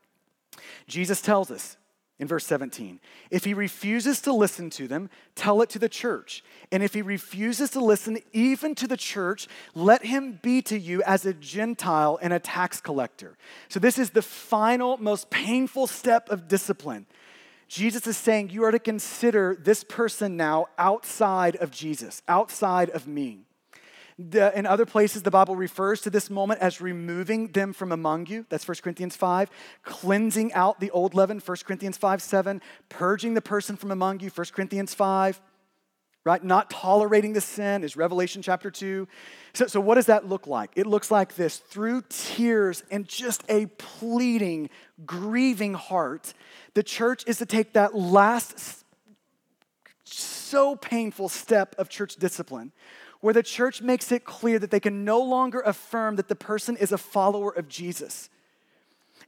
Jesus tells us in verse 17. If he refuses to listen to them, tell it to the church. And if he refuses to listen even to the church, let him be to you as a Gentile and a tax collector. So, this is the final, most painful step of discipline. Jesus is saying you are to consider this person now outside of Jesus, outside of me. The, in other places, the Bible refers to this moment as removing them from among you. That's 1 Corinthians 5. Cleansing out the old leaven, 1 Corinthians 5 7. Purging the person from among you, 1 Corinthians 5. Right? Not tolerating the sin is Revelation chapter 2. So, so, what does that look like? It looks like this through tears and just a pleading, grieving heart. The church is to take that last, so painful step of church discipline where the church makes it clear that they can no longer affirm that the person is a follower of Jesus.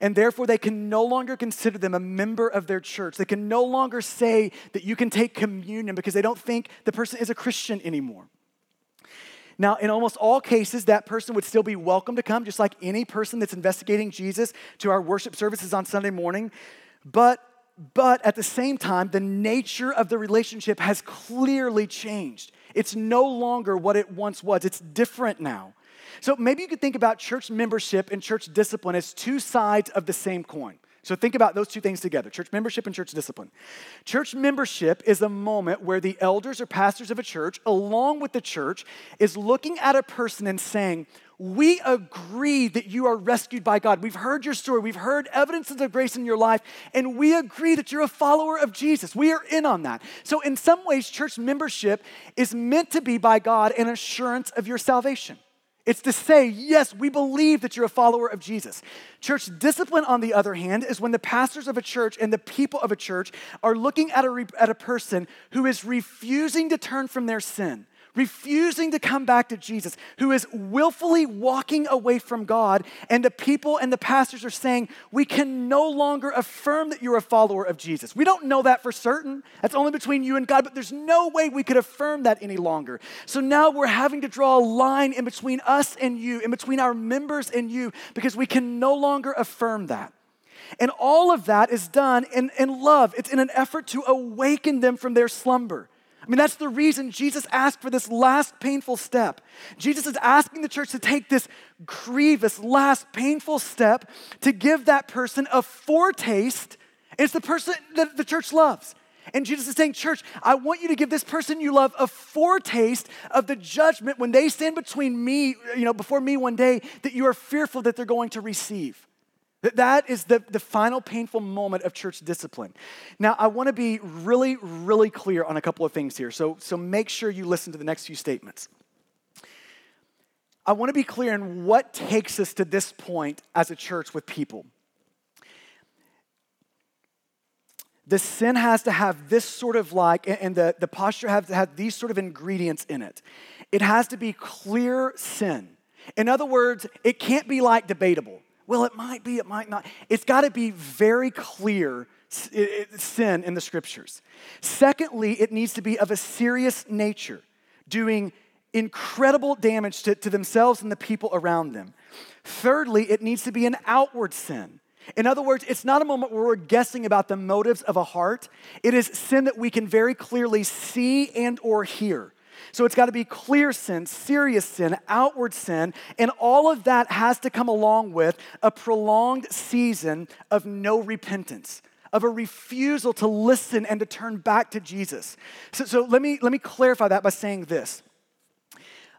And therefore, they can no longer consider them a member of their church. They can no longer say that you can take communion because they don't think the person is a Christian anymore. Now, in almost all cases, that person would still be welcome to come, just like any person that's investigating Jesus to our worship services on Sunday morning. But, but at the same time, the nature of the relationship has clearly changed. It's no longer what it once was, it's different now. So maybe you could think about church membership and church discipline as two sides of the same coin. So think about those two things together church membership and church discipline. Church membership is a moment where the elders or pastors of a church, along with the church, is looking at a person and saying, we agree that you are rescued by God. We've heard your story. We've heard evidences of grace in your life, and we agree that you're a follower of Jesus. We are in on that. So, in some ways, church membership is meant to be by God an assurance of your salvation. It's to say, yes, we believe that you're a follower of Jesus. Church discipline, on the other hand, is when the pastors of a church and the people of a church are looking at a, at a person who is refusing to turn from their sin refusing to come back to Jesus, who is willfully walking away from God, and the people and the pastors are saying, We can no longer affirm that you're a follower of Jesus. We don't know that for certain. That's only between you and God, but there's no way we could affirm that any longer. So now we're having to draw a line in between us and you, in between our members and you, because we can no longer affirm that. And all of that is done in, in love. It's in an effort to awaken them from their slumber. I mean, that's the reason Jesus asked for this last painful step. Jesus is asking the church to take this grievous, last painful step to give that person a foretaste. It's the person that the church loves. And Jesus is saying, Church, I want you to give this person you love a foretaste of the judgment when they stand between me, you know, before me one day that you are fearful that they're going to receive. That, is the, the final painful moment of church discipline. Now, I want to be really, really clear on a couple of things here. So, so make sure you listen to the next few statements. I want to be clear in what takes us to this point as a church with people. The sin has to have this sort of like, and the, the posture has to have these sort of ingredients in it. It has to be clear sin. In other words, it can't be like debatable. Well, it might be, it might not. It's got to be very clear sin in the scriptures. Secondly, it needs to be of a serious nature, doing incredible damage to, to themselves and the people around them. Thirdly, it needs to be an outward sin. In other words, it's not a moment where we're guessing about the motives of a heart. It is sin that we can very clearly see and or hear. So it's got to be clear sin, serious sin, outward sin, and all of that has to come along with a prolonged season of no repentance of a refusal to listen and to turn back to Jesus. So, so, let, me, let me clarify that by saying this.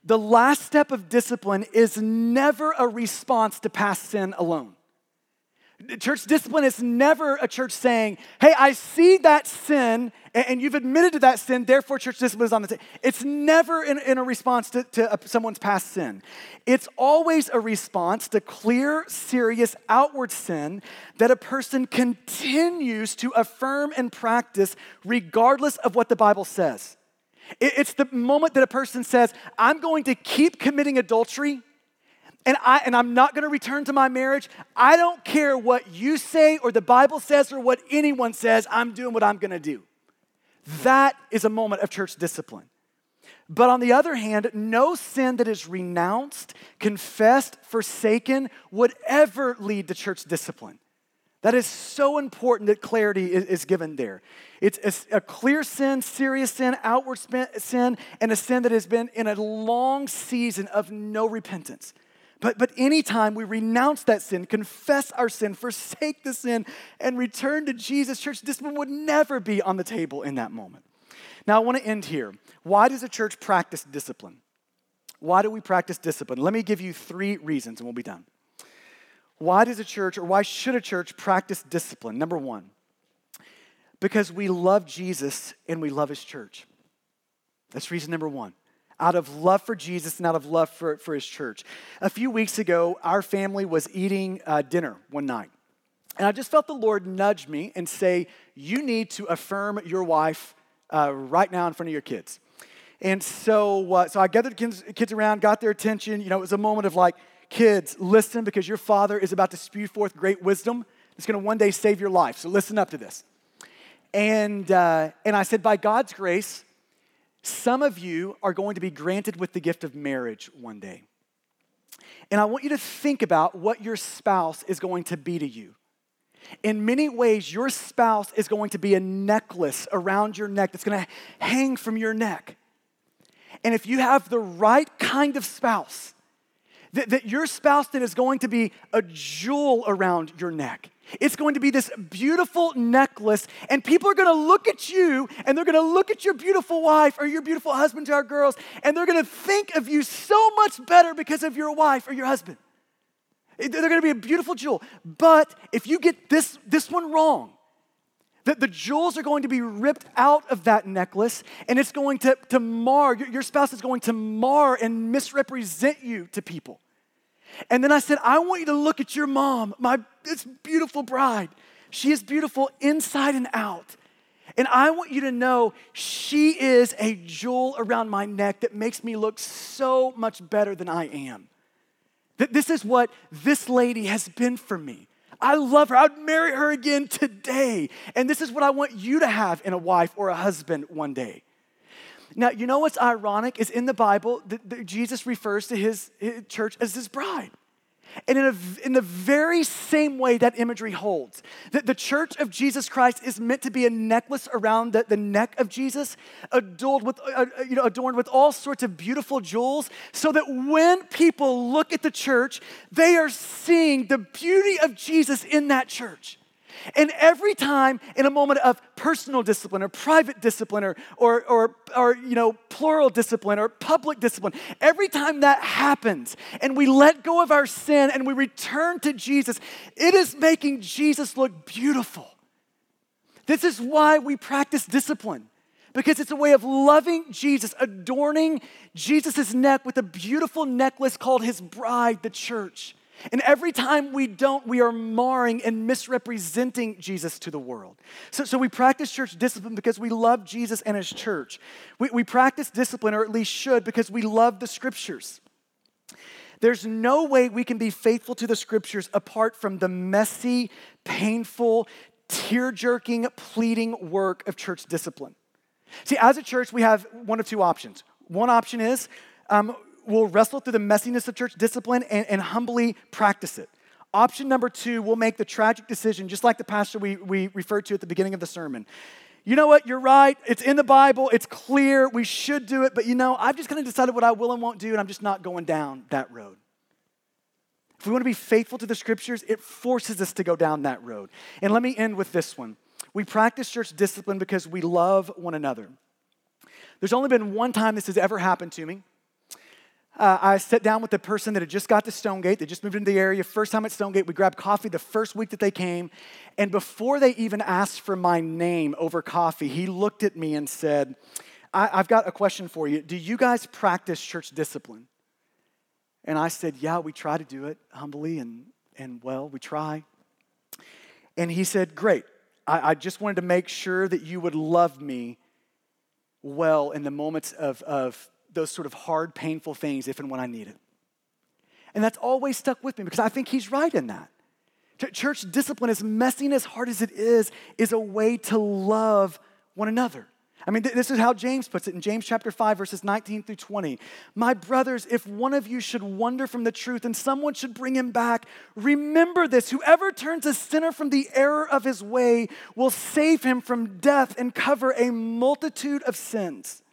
The last step of discipline is never a response to past sin alone. Church discipline is never a church saying, hey, I see that sin and you've admitted to that sin, therefore church discipline is on the table. It's never in, in a response to, to someone's past sin. It's always a response to clear, serious, outward sin that a person continues to affirm and practice regardless of what the Bible says. It's the moment that a person says, I'm going to keep committing adultery and, I, and I'm not going to return to my marriage. I don't care what you say or the Bible says or what anyone says. I'm doing what I'm going to do. That is a moment of church discipline. But on the other hand, no sin that is renounced, confessed, forsaken would ever lead to church discipline. That is so important that clarity is, given there. It's a, a clear sin, serious sin, outward sin, and a sin that has been in a long season of no repentance. But, but anytime we renounce that sin, confess our sin, forsake the sin, and return to Jesus, church discipline would never be on the table in that moment. Now, I want to end here. Why does a church practice discipline? Why do we practice discipline? Let me give you three reasons and we'll be done. Why does a church, or why should a church practice discipline? Number one, because we love Jesus and we love his church. That's reason number one. Out of love for Jesus and out of love for, for his church. A few weeks ago, our family was eating uh, dinner one night. And I just felt the Lord nudge me and say, You need to affirm your wife uh, right now in front of your kids. And so, uh, so I gathered kids, kids around, got their attention. You know, it was a moment of like, kids, listen because your father is about to spew forth great wisdom. It's going to one day save your life. So listen up to this. And, uh, and I said, by God's grace, some of you are going to be granted with the gift of marriage one day. And I want you to think about what your spouse is going to be to you. In many ways, your spouse is going to be a necklace around your neck that's going to hang from your neck. And if you have the right kind of spouse, that, that your spouse then is going to be a jewel around your neck. It's going to be this beautiful necklace, and people are going to look at you and they're going to look at your beautiful wife or your beautiful husband to our girls, and they're going to think of you so much better because of your wife or your husband. They're going to be a beautiful jewel. But if you get this, this one wrong, that the jewels are going to be ripped out of that necklace and it's going to, to mar, your, your spouse is going to mar and misrepresent you to people. And then I said, I want you to look at your mom, my this beautiful bride. She is beautiful inside and out. And I want you to know she is a jewel around my neck that makes me look so much better than I am. That this is what this lady has been for me. I love her. I'd marry her again today. And this is what I want you to have in a wife or a husband one day. Now, you know what's ironic is in the Bible, the, the, Jesus refers to his, his church as his bride. And in, a, in the very same way that imagery holds, that the church of Jesus Christ is meant to be a necklace around the, the neck of Jesus, adorned with, uh, uh, you know, adorned with all sorts of beautiful jewels, so that when people look at the church, they are seeing the beauty of Jesus in that church. And every time in a moment of personal discipline or private discipline or, or, or, or, you know, plural discipline or public discipline, every time that happens and we let go of our sin and we return to Jesus, it is making Jesus look beautiful. This is why we practice discipline because it's a way of loving Jesus, adorning Jesus' neck with a beautiful necklace called his bride, the church. And every time we don't, we are marring and misrepresenting Jesus to the world. So, so we practice church discipline because we love Jesus and his church. We, we practice discipline, or at least should, because we love the scriptures. There's no way we can be faithful to the scriptures apart from the messy, painful, tear jerking, pleading work of church discipline. See, as a church, we have one of two options. One option is um, we'll wrestle through the messiness of church discipline and, and humbly practice it. Option number two, we'll make the tragic decision, just like the pastor we, we referred to at the beginning of the sermon. You know what? You're right. It's in the Bible. It's clear. We should do it. But you know, I've just kind of decided what I will and won't do, and I'm just not going down that road. If we want to be faithful to the scriptures, it forces us to go down that road. And let me end with this one. We practice church discipline because we love one another. There's only been one time this has ever happened to me uh, I sat down with the person that had just got to Stonegate. They just moved into the area. First time at Stonegate, we grabbed coffee the first week that they came. And before they even asked for my name over coffee, he looked at me and said, I've got a question for you. Do you guys practice church discipline? And I said, Yeah, we try to do it humbly and, and well, we try. And he said, Great. I, I just wanted to make sure that you would love me well in the moments of, of those sort of hard, painful things if and when I need it. And that's always stuck with me because I think he's right in that. Church discipline, as messy and as hard as it is, is a way to love one another. I mean, this is how James puts it in James chapter 5, verses 19 through 20. My brothers, if one of you should wander from the truth and someone should bring him back, remember this whoever turns a sinner from the error of his way will save him from death and cover a multitude of sins.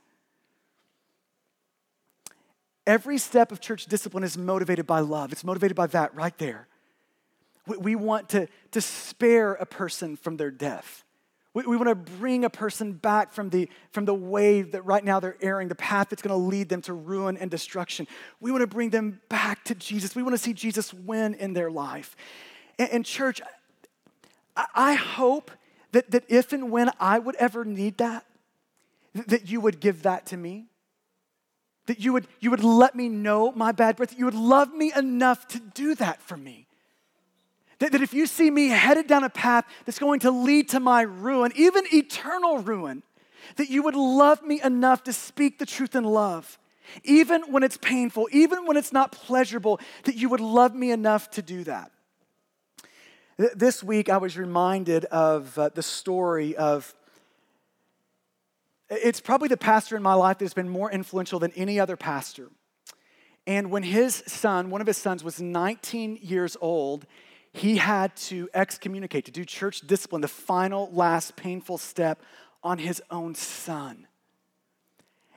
Every step of church discipline is motivated by love. It's motivated by that right there. We, we want to, to spare a person from their death. We, we want to bring a person back from the, from the way that right now they're erring, the path that's going to lead them to ruin and destruction. We want to bring them back to Jesus. We want to see Jesus win in their life. And, and church, I, I hope that, that if and when I would ever need that, that you would give that to me that you would, you would let me know my bad breath, that you would love me enough to do that for me. That, that if you see me headed down a path that's going to lead to my ruin, even eternal ruin, that you would love me enough to speak the truth in love, even when it's painful, even when it's not pleasurable, that you would love me enough to do that. This week, I was reminded of uh, the story of it's probably the pastor in my life that's been more influential than any other pastor. And when his son, one of his sons, was 19 years old, he had to excommunicate, to do church discipline, the final, last painful step on his own son.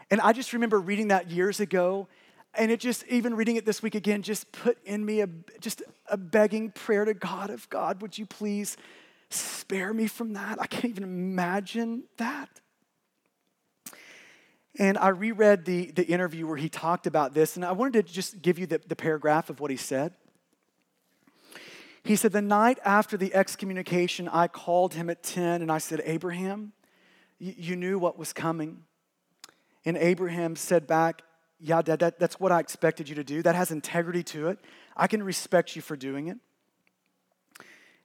And I just remember reading that years ago, and it just, even reading it this week again, just put in me a, just a begging prayer to God of God, would you please spare me from that? I can't even imagine that. And I reread the, the interview where he talked about this, and I wanted to just give you the, the paragraph of what he said. He said, The night after the excommunication, I called him at 10 and I said, Abraham, you, knew what was coming. And Abraham said back, Yeah, Dad, that, that's what I expected you to do. That has integrity to it. I can respect you for doing it.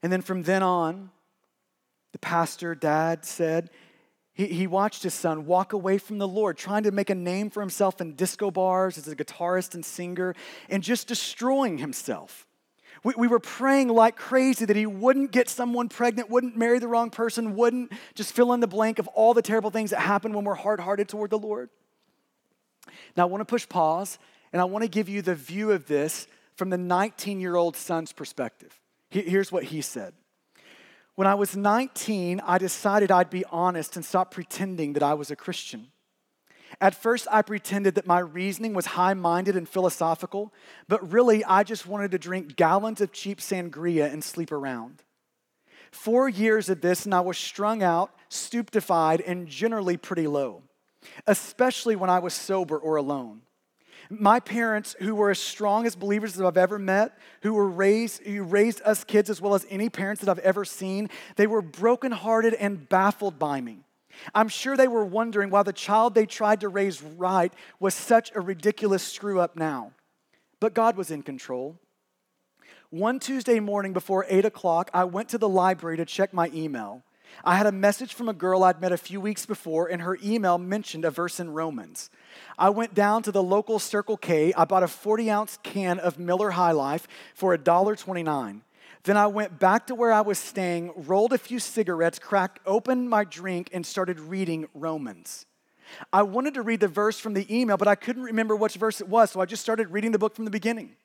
And then from then on, the pastor, Dad, said, he, he watched his son walk away from the Lord, trying to make a name for himself in disco bars as a guitarist and singer, and just destroying himself. We, we were praying like crazy that he wouldn't get someone pregnant, wouldn't marry the wrong person, wouldn't just fill in the blank of all the terrible things that happen when we're hard hearted toward the Lord. Now, I want to push pause, and I want to give you the view of this from the 19 year old son's perspective. Here's what he said. When I was 19, I decided I'd be honest and stop pretending that I was a Christian. At first, I pretended that my reasoning was high minded and philosophical, but really, I just wanted to drink gallons of cheap sangria and sleep around. Four years of this, and I was strung out, stupefied, and generally pretty low, especially when I was sober or alone. My parents, who were as strong as believers that I've ever met, who were raised, who raised us kids as well as any parents that I've ever seen, they were brokenhearted and baffled by me. I'm sure they were wondering why the child they tried to raise right was such a ridiculous screw up now. But God was in control. One Tuesday morning before 8 o'clock, I went to the library to check my email. I had a message from a girl I'd met a few weeks before, and her email mentioned a verse in Romans. I went down to the local Circle K. I bought a 40 ounce can of Miller High Life for $1.29. Then I went back to where I was staying, rolled a few cigarettes, cracked open my drink, and started reading Romans. I wanted to read the verse from the email, but I couldn't remember which verse it was, so I just started reading the book from the beginning.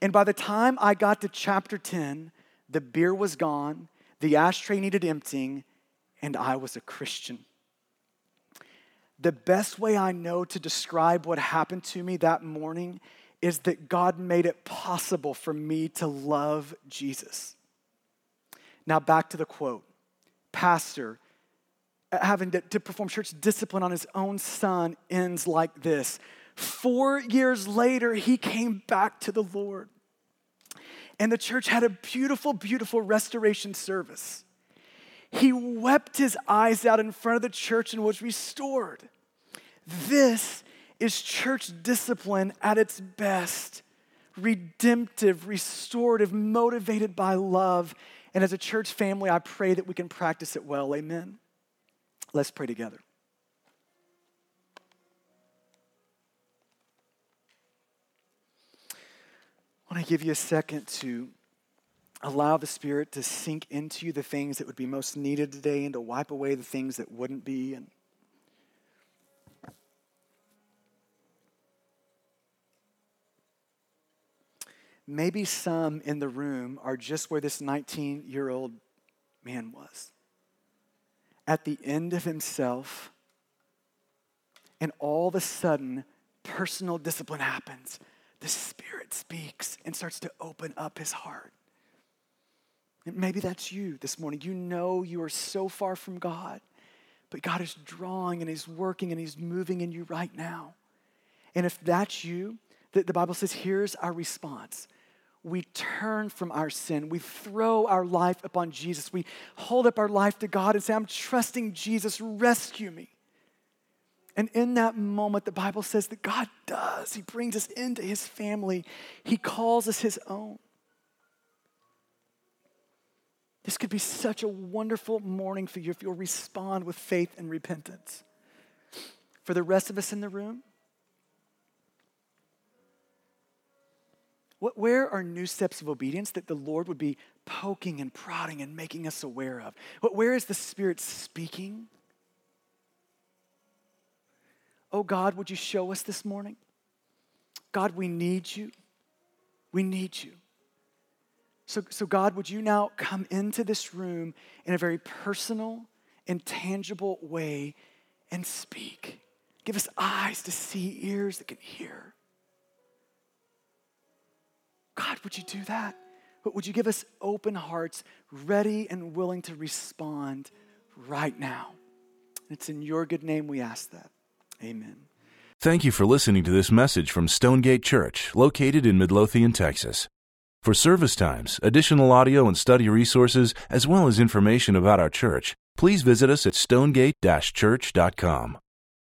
And by the time I got to chapter 10, the beer was gone, the ashtray needed emptying, and I was a Christian. The best way I know to describe what happened to me that morning is that God made it possible for me to love Jesus. Now, back to the quote Pastor, having to, to, perform church discipline on his own son ends like this. Four years later, he came back to the Lord. And the church had a beautiful, beautiful restoration service. He wept his eyes out in front of the church and was restored. This is church discipline at its best redemptive, restorative, motivated by love. And as a church family, I pray that we can practice it well. Amen. Let's pray together. I want to give you a second to allow the Spirit to sink into you the things that would be most needed today and to wipe away the things that wouldn't be. And maybe some in the room are just where this 19 year old man was. At the end of himself, and all of a sudden, personal discipline happens. The Spirit speaks and starts to open up his heart. And maybe that's you this morning. You know you are so far from God, but God is drawing and He's working and He's moving in you right now. And if that's you, the, the Bible says, here's our response. We turn from our sin. We throw our life upon Jesus. We hold up our life to God and say, I'm trusting Jesus, rescue me. And in that moment, the Bible says that God does. He brings us into his family, he calls us his own. This could be such a wonderful morning for you if you'll respond with faith and repentance. For the rest of us in the room, what, where are new steps of obedience that the Lord would be poking and prodding and making us aware of? What, where is the Spirit speaking? Oh God, would you show us this morning? God, we need you. We need you. So, so, God, would you now come into this room in a very personal and tangible way and speak? Give us eyes to see, ears that can hear. God, would you do that? Would you give us open hearts, ready and willing to respond right now? It's in your good name we ask that. Amen. Thank you for listening to this message from Stonegate Church, located in Midlothian, Texas. For service times, additional audio and study resources, as well as information about our church, please visit us at stonegate-church.com.